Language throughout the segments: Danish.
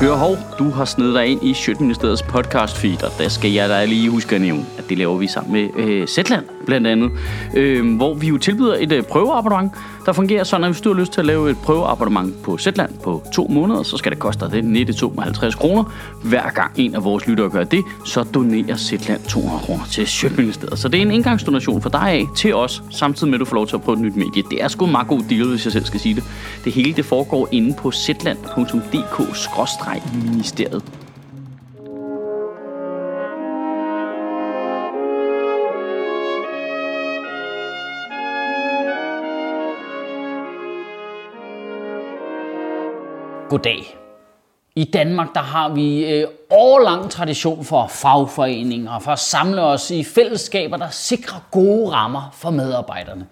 Hør hov, du har snedet dig ind i Sjøtministeriets podcast feed, og der skal jeg da lige huske at nævne, at det laver vi sammen med øh, Zetland blandt andet, øh, hvor vi jo tilbyder et øh, prøveabonnement, der fungerer sådan, at hvis du har lyst til at lave et prøveabonnement på Zetland på to måneder, så skal det koste dig det 92 kroner. Hver gang en af vores lyttere gør det, så donerer Zetland 200 kroner til Sjøtministeriet. Så det er en indgangsdonation for dig af til os, samtidig med at du får lov til at prøve et nyt medie. Det er sgu en meget god deal, hvis jeg selv skal sige det. Det hele det foregår inde på zetland.dk-ministeriet. Goddag. I Danmark der har vi øh, årlang tradition for fagforeninger, for at samle os i fællesskaber, der sikrer gode rammer for medarbejderne.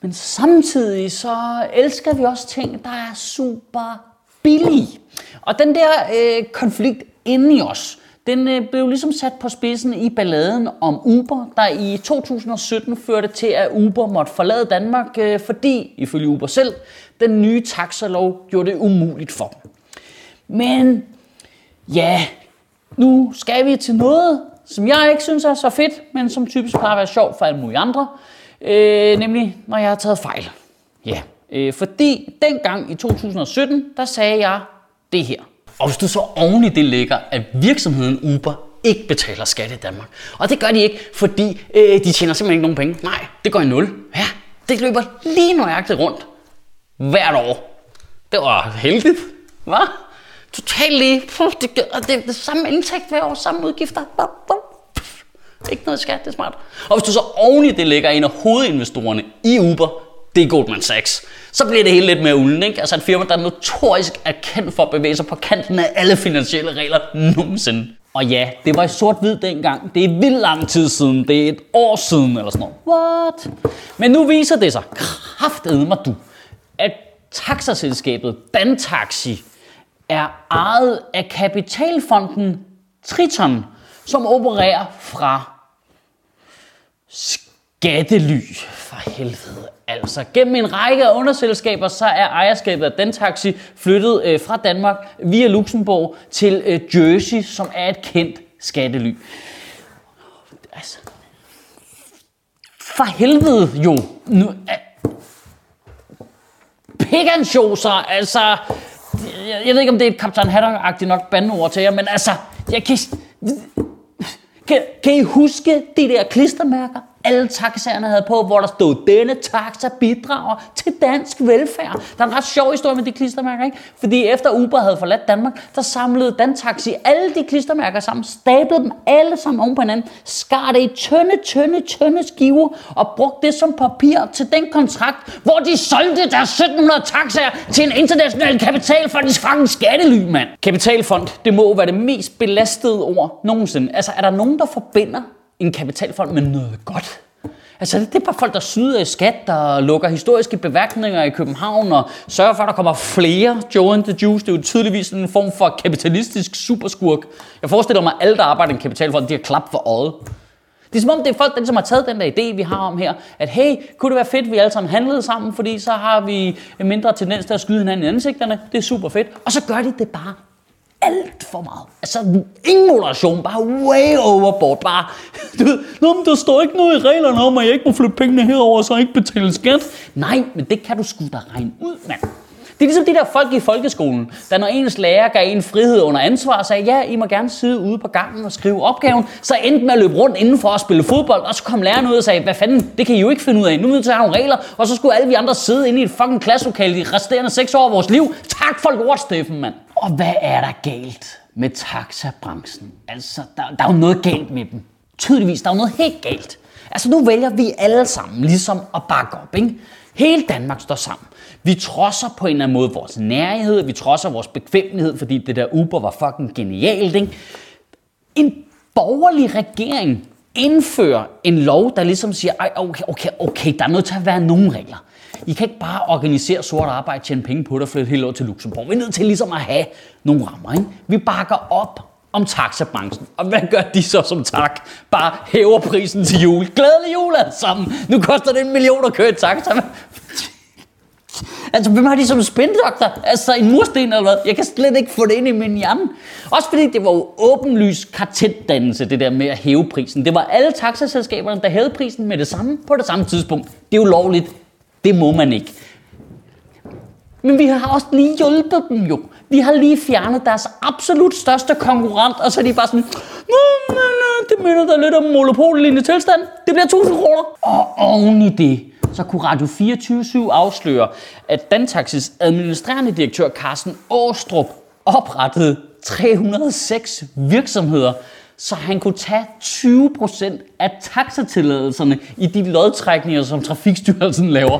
Men samtidig så elsker vi også ting, der er super billige. Og den der øh, konflikt inde i os, den øh, blev ligesom sat på spidsen i balladen om Uber, der i 2017 førte til, at Uber måtte forlade Danmark, øh, fordi, ifølge Uber selv, den nye taxalov gjorde det umuligt for dem. Men ja, nu skal vi til noget, som jeg ikke synes er så fedt, men som typisk plejer at være sjovt for alle mulige andre. Øh, nemlig, når jeg har taget fejl. Ja, øh, fordi dengang i 2017, der sagde jeg det her. Og hvis du så oven i det ligger, at virksomheden Uber ikke betaler skat i Danmark. Og det gør de ikke, fordi øh, de tjener simpelthen ikke nogen penge. Nej, det går i nul. Ja, det løber lige nøjagtigt rundt. Hvert år. Det var heldigt, hva'? Totalt lige. Puh, det, det, det, det samme indtægt hver år, samme udgifter. Bum, bum. Ikke noget skat, det er smart. Og hvis du så oven i det lægger en af hovedinvestorerne i Uber, det er Goldman Sachs. Så bliver det hele lidt mere ulden, ikke? Altså et firma, der notorisk er kendt for at bevæge sig på kanten af alle finansielle regler nogensinde. Og ja, det var i sort-hvid dengang. Det er vildt lang tid siden. Det er et år siden eller sådan noget. What? Men nu viser det sig, kraftedeme mig du, at taxaselskabet Dantaxi er ejet af kapitalfonden Triton, som opererer fra skattely. For helvede. Altså, gennem en række af underselskaber, så er ejerskabet af Dantaxi flyttet øh, fra Danmark via Luxembourg til øh, Jersey, som er et kendt skattely. Altså, for helvede jo. Nu, øh, Pegansjoser, altså, jeg, jeg ved ikke, om det er et Captain Haddock-agtigt nok bandeord til jer, men altså, jeg kan, kan, kan I huske de der klistermærker? Alle taxaerne havde på, hvor der stod, denne taxa bidrager til dansk velfærd. Der er en ret sjov historie med de klistermærker, ikke? Fordi efter Uber havde forladt Danmark, der samlede Dantaxi alle de klistermærker sammen, stablede dem alle sammen oven på hinanden, skar det i tynde, tynde, tynde skiver og brugte det som papir til den kontrakt, hvor de solgte deres 1700 taxaer til en international kapitalfond i Frankens skattely, mand. Kapitalfond, det må være det mest belastede ord nogensinde. Altså, er der nogen, der forbinder en kapitalfond med noget godt. Altså, det er bare folk, der snyder i skat, der lukker historiske beværkninger i København og sørger for, at der kommer flere Joe and the Juice. Det er jo tydeligvis en form for kapitalistisk superskurk. Jeg forestiller mig, at alle, der arbejder i en kapitalfond, de har klap for øjet. Det er som om, det er folk, der ligesom har taget den der idé, vi har om her, at hey, kunne det være fedt, at vi alle sammen handlede sammen, fordi så har vi en mindre tendens til at skyde hinanden i ansigterne. Det er super fedt. Og så gør de det bare alt for meget. Altså, ingen moderation, bare way overboard. Bare, du ved, Nå, men der står ikke noget i reglerne om, at jeg ikke må flytte pengene herover, så jeg ikke betale skat. Nej, men det kan du sgu da regne ud, mand. Det er ligesom de der folk i folkeskolen, der når ens lærer gav en frihed under ansvar og sagde, ja, I må gerne sidde ude på gangen og skrive opgaven, så endte med at løbe rundt indenfor og spille fodbold, og så kom læreren ud og sagde, hvad fanden, det kan I jo ikke finde ud af, nu er vi nødt til at have nogle regler, og så skulle alle vi andre sidde inde i et fucking klasselokale de resterende seks år af vores liv. Tak for lort, Steffen, mand. Og hvad er der galt med taxabranchen? Altså, der, der er jo noget galt med dem. Tydeligvis, der er jo noget helt galt. Altså, nu vælger vi alle sammen ligesom at bakke op, ikke? Hele Danmark står sammen. Vi trodser på en eller anden måde vores nærhed, vi trodser vores bekvemmelighed, fordi det der Uber var fucking genialt, ikke? En borgerlig regering indfører en lov, der ligesom siger, Ej, okay, okay, okay, der er nødt til at være nogle regler. I kan ikke bare organisere sort arbejde, tjene penge på det og flytte helt over til Luxembourg. Vi er nødt til ligesom at have nogle rammer. Ikke? Vi bakker op om taxabranchen. Og hvad gør de så som tak? Bare hæver prisen til jul. Glædelig jul alle sammen. Nu koster det en million at køre i taxa. Altså, hvem har de som spindoktor? Altså, en mursten eller hvad? Jeg kan slet ikke få det ind i min hjerne. Også fordi det var jo åbenlys karteldannelse, det der med at hæve prisen. Det var alle taxaselskaberne, der hævede prisen med det samme på det samme tidspunkt. Det er jo lovligt. Det må man ikke. Men vi har også lige hjulpet dem jo. Vi har lige fjernet deres absolut største konkurrent, og så er de bare sådan, Nå, men øh, det minder da lidt om monopollignende tilstand. Det bliver 1000 kroner. Og oven i det, så kunne Radio 24 afsløre, at Dantaxis administrerende direktør Carsten Åstrup oprettede 306 virksomheder, så han kunne tage 20% af taxatilladelserne i de lodtrækninger, som Trafikstyrelsen laver.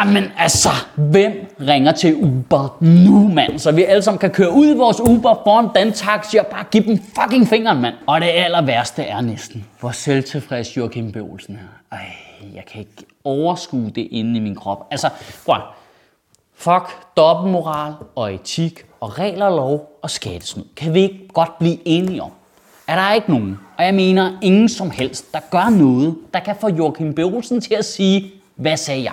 Jamen altså, hvem ringer til Uber nu, mand? Så vi alle sammen kan køre ud i vores Uber foran den taxi og bare give dem fucking fingeren, mand. Og det aller værste er næsten, hvor selvtilfreds Joachim B. Olsen er. Ej, jeg kan ikke overskue det inde i min krop. Altså, prøv at- Fuck dobbeltmoral og etik og regler og lov og skattesnyd. Kan vi ikke godt blive enige om? Er der ikke nogen, og jeg mener ingen som helst, der gør noget, der kan få Joachim B. Olsen til at sige, hvad sagde jeg?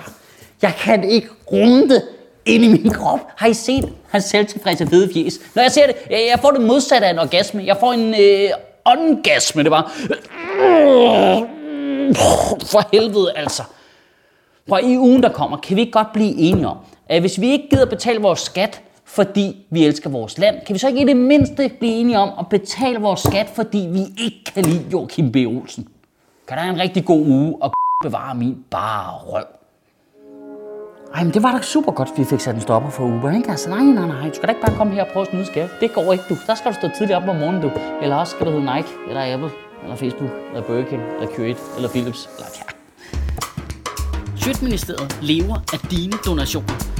Jeg kan ikke rumme det ind i min krop. Har I set hans selvtilfredse fede fjes? Når jeg ser det, jeg får det modsatte af en orgasme. Jeg får en øh, orgasme. Det var for helvede altså. Prøv, i ugen, der kommer, kan vi ikke godt blive enige om, at hvis vi ikke gider betale vores skat, fordi vi elsker vores land, kan vi så ikke i det mindste blive enige om at betale vores skat, fordi vi ikke kan lide Joachim B. Olsen? Kan der have en rigtig god uge og bevare min bare røv? Ej, men det var da super godt, vi fik sat en stopper for Uber, ikke? Altså, nej, nej, nej. Du skal da ikke bare komme her og prøve at snyde skat. Det går ikke, du. Der skal du stå tidligt op om morgenen, du. Eller også skal du hedde Nike, eller Apple, eller Facebook, eller Burger King, eller q eller Philips, eller ja. Sjøtministeriet lever af dine donationer.